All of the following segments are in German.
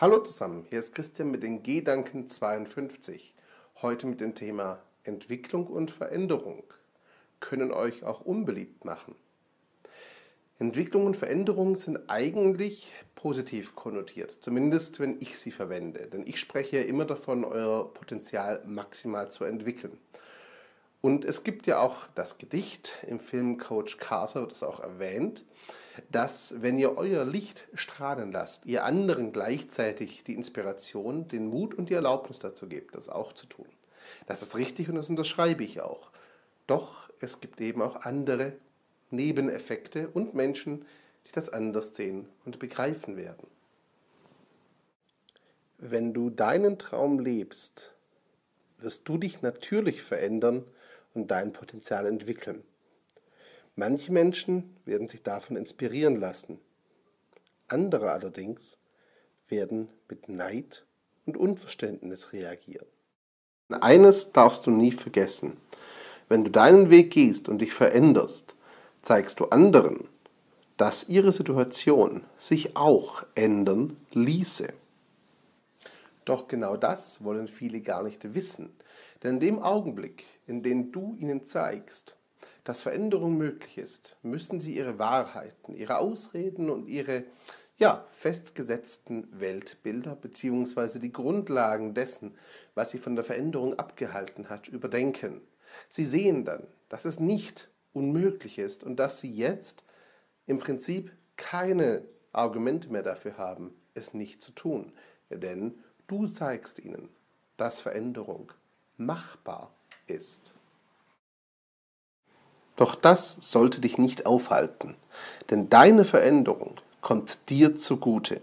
Hallo zusammen, hier ist Christian mit den Gedanken 52. Heute mit dem Thema Entwicklung und Veränderung können euch auch unbeliebt machen. Entwicklung und Veränderung sind eigentlich positiv konnotiert, zumindest wenn ich sie verwende, denn ich spreche ja immer davon, euer Potenzial maximal zu entwickeln. Und es gibt ja auch das Gedicht, im Film Coach Carter wird es auch erwähnt, dass wenn ihr euer Licht strahlen lasst, ihr anderen gleichzeitig die Inspiration, den Mut und die Erlaubnis dazu gebt, das auch zu tun. Das ist richtig und das unterschreibe ich auch. Doch es gibt eben auch andere Nebeneffekte und Menschen, die das anders sehen und begreifen werden. Wenn du deinen Traum lebst, wirst du dich natürlich verändern und dein Potenzial entwickeln. Manche Menschen werden sich davon inspirieren lassen. Andere allerdings werden mit Neid und Unverständnis reagieren. Eines darfst du nie vergessen. Wenn du deinen Weg gehst und dich veränderst, zeigst du anderen, dass ihre Situation sich auch ändern ließe. Doch genau das wollen viele gar nicht wissen. Denn in dem Augenblick, in dem du ihnen zeigst, dass Veränderung möglich ist, müssen sie ihre Wahrheiten, ihre Ausreden und ihre ja, festgesetzten Weltbilder bzw. die Grundlagen dessen, was sie von der Veränderung abgehalten hat, überdenken. Sie sehen dann, dass es nicht unmöglich ist und dass sie jetzt im Prinzip keine Argumente mehr dafür haben, es nicht zu tun. Denn du zeigst ihnen, dass Veränderung machbar ist. Doch das sollte dich nicht aufhalten, denn deine Veränderung kommt dir zugute.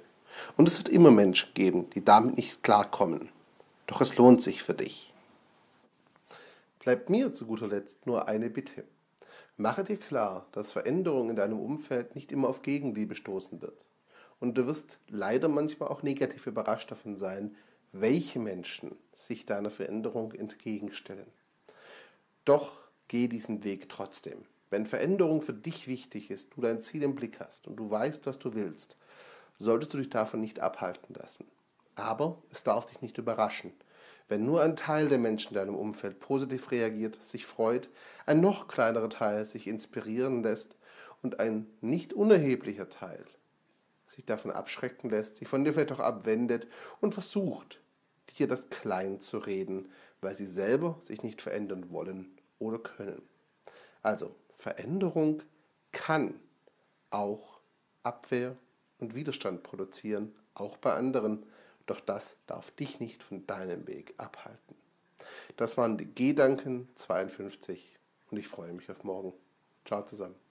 Und es wird immer Menschen geben, die damit nicht klarkommen. Doch es lohnt sich für dich. Bleibt mir zu guter Letzt nur eine Bitte. Mache dir klar, dass Veränderung in deinem Umfeld nicht immer auf Gegenliebe stoßen wird. Und du wirst leider manchmal auch negativ überrascht davon sein, welche Menschen sich deiner Veränderung entgegenstellen. Doch geh diesen Weg trotzdem. Wenn Veränderung für dich wichtig ist, du dein Ziel im Blick hast und du weißt, was du willst, solltest du dich davon nicht abhalten lassen. Aber es darf dich nicht überraschen. Wenn nur ein Teil der Menschen in deinem Umfeld positiv reagiert, sich freut, ein noch kleinerer Teil sich inspirieren lässt und ein nicht unerheblicher Teil sich davon abschrecken lässt, sich von dir vielleicht auch abwendet und versucht, dir das klein zu reden, weil sie selber sich nicht verändern wollen oder können. Also Veränderung kann auch Abwehr und Widerstand produzieren, auch bei anderen, doch das darf dich nicht von deinem Weg abhalten. Das waren die Gedanken 52 und ich freue mich auf morgen. Ciao zusammen.